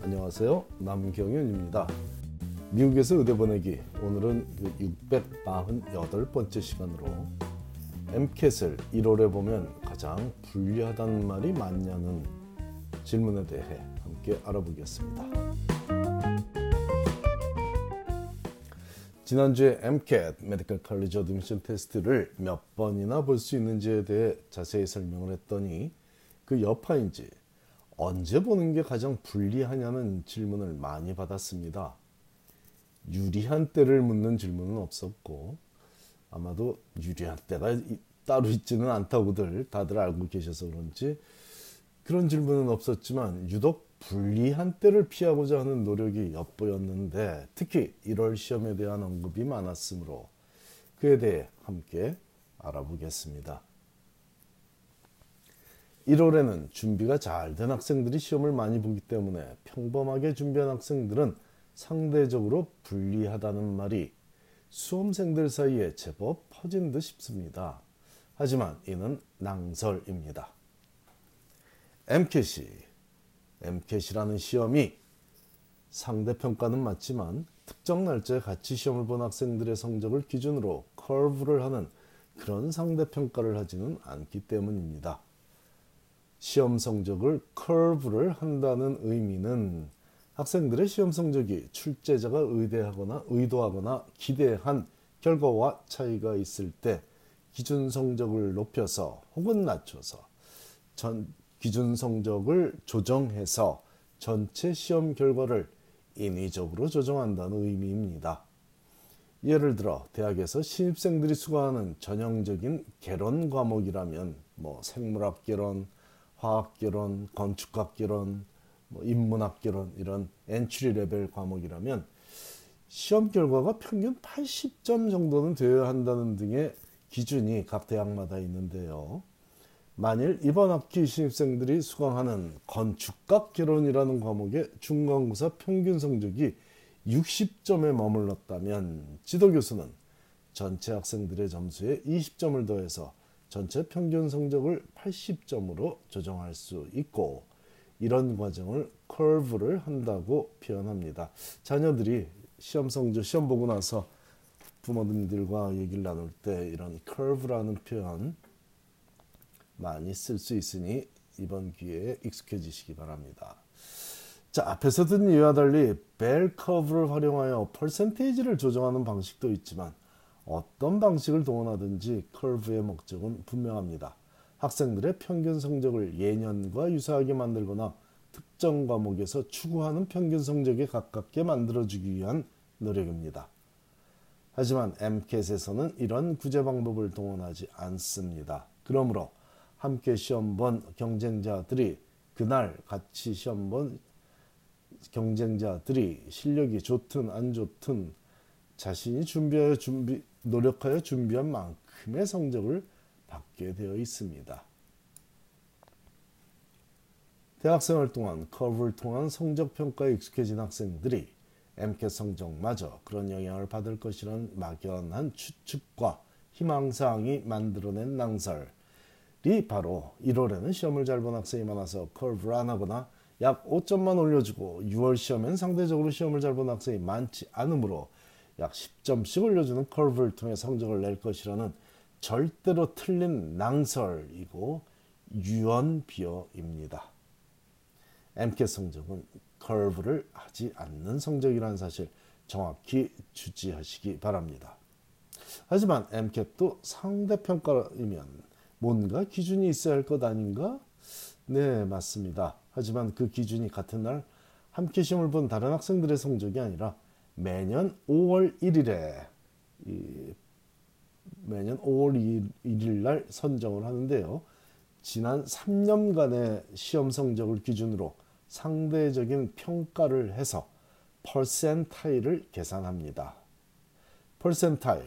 안녕하세요. 남경윤입니다. 미국에서 의대 보내기 오늘은 648번째 시간으로 MCAT을 1월에 보면 가장 불리하다는 말이 맞냐는 질문에 대해 함께 알아보겠습니다. 지난주에 MCAT (Medical College Admission Test를 몇 번이나 볼 수 있는지에 대해 자세히 설명을 했더니 그 여파인지 언제 보는 게 가장 불리하냐는 질문을 많이 받았습니다. 유리한 때를 묻는 질문은 없었고 아마도 유리한 때가 따로 있지는 않다고들 다들 알고 계셔서 그런지 그런 질문은 없었지만 유독 불리한 때를 피하고자 하는 노력이 엿보였는데 특히 1월 시험에 대한 언급이 많았으므로 그에 대해 함께 알아보겠습니다. 1월에는 준비가 잘 된 학생들이 시험을 많이 보기 때문에 평범하게 준비한 학생들은 상대적으로 불리하다는 말이 수험생들 사이에 제법 퍼진 듯 싶습니다. 하지만 이는 낭설입니다. MCAT이 MCAT이라는 시험이 상대평가는 맞지만 특정 날짜에 같이 시험을 본 학생들의 성적을 기준으로 커브를 하는 그런 상대평가를 하지는 않기 때문입니다. 시험 성적을 커브를 한다는 의미는 학생들의 시험 성적이 출제자가 의대하거나 의도하거나 기대한 결과와 차이가 있을 때 기준 성적을 높여서 혹은 낮춰서 전 기준 성적을 조정해서 전체 시험 결과를 인위적으로 조정한다는 의미입니다. 예를 들어 대학에서 신입생들이 수강하는 전형적인 개론 과목이라면 뭐 생물학 개론, 화학 개론, 건축학 개론, 뭐 인문학 개론 이런 entry level 과목이라면 시험 결과가 평균 80점 정도는 되어야 한다는 등의 기준이 각 대학마다 있는데요. 만일 이번 학기 신입생들이 수강하는 건축학 개론이라는 과목의 중간고사 평균 성적이 60점에 머물렀다면 지도교수는 전체 학생들의 점수에 20점을 더해서 전체 평균 성적을 80점으로 조정할 수 있고 이런 과정을 커브를 한다고 표현합니다. 자녀들이 시험 성적 시험 보고 나서 부모님들과 얘기를 나눌 때 이런 커브라는 표현 많이 쓸 수 있으니 이번 기회에 익숙해지시기 바랍니다. 자, 앞에서 든 이와 달리 벨 커브를 활용하여 퍼센테이지를 조정하는 방식도 있지만 어떤 방식을 동원하든지 커브의 목적은 분명합니다. 학생들의 평균 성적을 예년과 유사하게 만들거나 특정 과목에서 추구하는 평균 성적에 가깝게 만들어주기 위한 노력입니다. 하지만 MCAT에서는 이런 구제 방법을 동원하지 않습니다. 그러므로 함께 시험 본 경쟁자들이 그날 같이 시험 본 경쟁자들이 실력이 좋든 안 좋든 자신이 준비하여 준비 노력하여 준비한 만큼의 성적을 받게 되어 있습니다. 대학생활 동안 커브를 통한 성적 평가에 익숙해진 학생들이 MCAT 성적마저 그런 영향을 받을 것이라는 막연한 추측과 희망사항이 만들어낸 낭설이 바로 1월에는 시험을 잘 본 학생이 많아서 커브를 안 하거나 약 5점만 올려주고 6월 시험엔 상대적으로 시험을 잘 본 학생이 많지 않으므로 약 10점씩 올려주는 커브를 통해 성적을 낼 것이라는 절대로 틀린 낭설이고 유언비어입니다. MCAT 성적은 커브를 하지 않는 성적이라는 사실 정확히 주지하시기 바랍니다. 하지만 MCAT도 상대평가이면 뭔가 기준이 있어야 할 것 아닌가? 네, 맞습니다. 하지만 그 기준이 같은 날 함께 시험을 본 다른 학생들의 성적이 아니라 매년 5월 1일에 매년 5월 1일 날 선정을 하는데요. 지난 3년간의 시험 성적을 기준으로 상대적인 평가를 해서 퍼센타일을 계산합니다. 퍼센타일,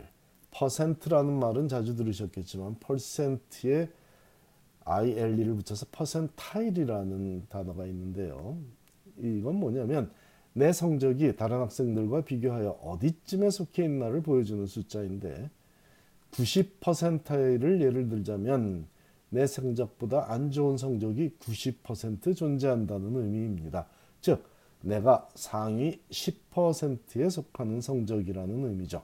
퍼센트라는 말은 자주 들으셨겠지만 퍼센트에 ILE를 붙여서 퍼센타일이라는 단어가 있는데요. 이건 뭐냐면 내 성적이 다른 학생들과 비교하여 어디쯤에 속해 있나를 보여주는 숫자인데 90%를 예를 들자면 내 성적보다 안 좋은 성적이 90% 존재한다는 의미입니다. 즉 내가 상위 10%에 속하는 성적이라는 의미죠.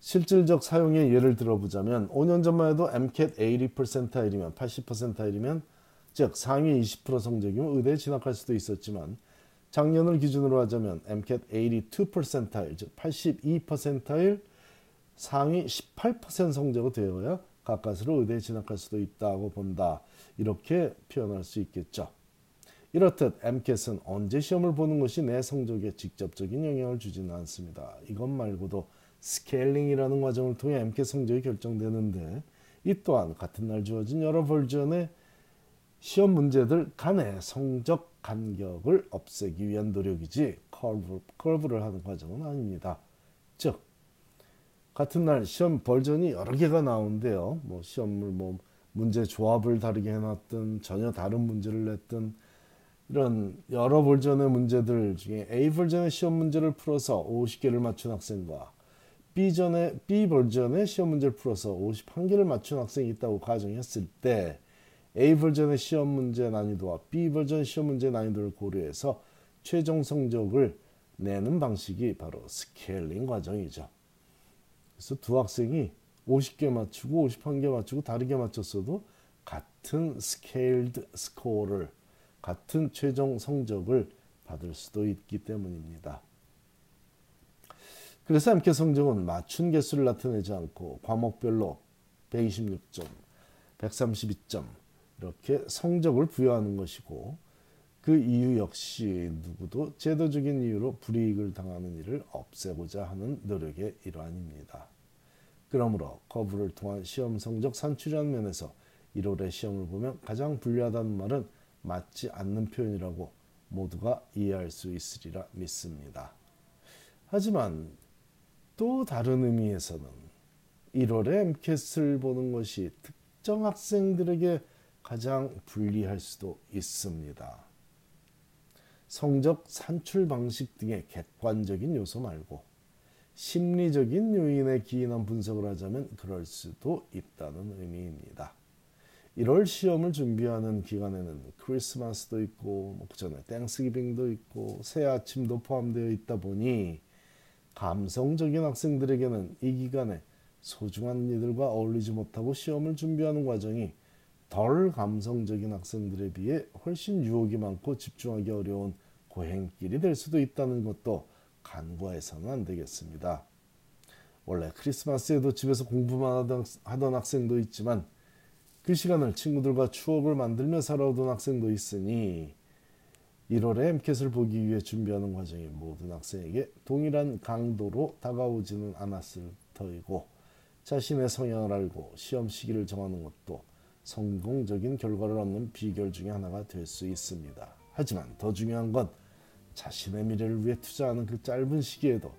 실질적 사용의 예를 들어보자면 5년 전만 해도 MCAT 80%이면 80%이면 즉 상위 20% 성적이면 의대에 진학할 수도 있었지만 작년을 기준으로 하자면 MCAT 82%일 즉 82%일 상위 18% 성적이 되어야 가까스로 의대에 진학할 수도 있다고 본다. 이렇게 표현할 수 있겠죠. 이렇듯 MCAT은 언제 시험을 보는 것이 내 성적에 직접적인 영향을 주지는 않습니다. 이것 말고도 scaling이라는 과정을 통해 MCAT 성적이 결정되는데 이 또한 같은 날 주어진 여러 버전의 시험 문제들 간의 성적 간격을 없애기 위한 노력이지 커브, 커브를 하는 과정은 아닙니다. 즉 같은 날 시험 버전이 여러 개가 나오는데요. 뭐 시험을 뭐 문제 조합을 다르게 해놨든 전혀 다른 문제를 냈든 이런 여러 버전의 문제들 중에 A 버전의 시험 문제를 풀어서 50개를 맞춘 학생과 B 전에 B 버전의 시험 문제를 풀어서 51개를 맞춘 학생이 있다고 가정했을 때 A 버전의 시험 문제 난이도와 B 버전 시험 문제 난이도를 고려해서 최종 성적을 내는 방식이 바로 scaling 과정이죠. 그래서 두 학생이 50개 맞추고 51개 맞추고 다르게 맞췄어도 같은 scaled score를 같은 최종 성적을 받을 수도 있기 때문입니다. 그래서 MCAT 성적은 맞춘 개수를 나타내지 않고 과목별로 126점, 132점 이렇게 성적을 부여하는 것이고 그 이유 역시 누구도 제도적인 이유로 불이익을 당하는 일을 없애고자 하는 노력의 일환입니다. 그러므로 거부를 통한 시험 성적 산출이라는 면에서 1월의 시험을 보면 가장 불리하다는 말은 맞지 않는 표현이라고 모두가 이해할 수 있으리라 믿습니다. 하지만 또 다른 의미에서는 1월에 MCAT을 보는 것이 특정 학생들에게 가장 불리할 수도 있습니다. 성적 산출 방식 등의 객관적인 요소 말고 심리적인 요인에 기인한 분석을 하자면 그럴 수도 있다는 의미입니다. 1월 시험을 준비하는 기간에는 크리스마스도 있고 뭐 그전에 땡스기빙도 있고 새 아침도 포함되어 있다 보니 감성적인 학생들에게는 이 기간에 소중한 이들과 어울리지 못하고 시험을 준비하는 과정이 덜 감성적인 학생들에 비해 훨씬 유혹이 많고 집중하기 어려운 고행길이 될 수도 있다는 것도 간과해서는 안 되겠습니다. 원래 크리스마스에도 집에서 공부만 하던, 학생도 있지만 그 시간을 친구들과 추억을 만들며 살아오던 학생도 있으니 1월에 엠켓을 보기 위해 준비하는 과정이 모든 학생에게 동일한 강도로 다가오지는 않았을 터이고 자신의 성향을 알고 시험 시기를 정하는 것도 성공적인 결과를 얻는 비결 중의 하나가 될 수 있습니다. 하지만 더 중요한 건 자신의 미래를 위해 투자하는 그 짧은 시기에도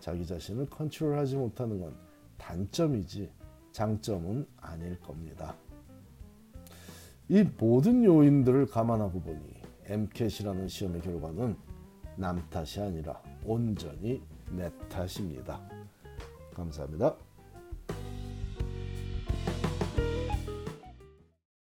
자기 자신을 컨트롤하지 못하는 건 단점이지 장점은 아닐 겁니다. 이 모든 요인들을 감안하고 보니 MCAT이라는 시험의 결과는 남 탓이 아니라 온전히 내 탓입니다. 감사합니다.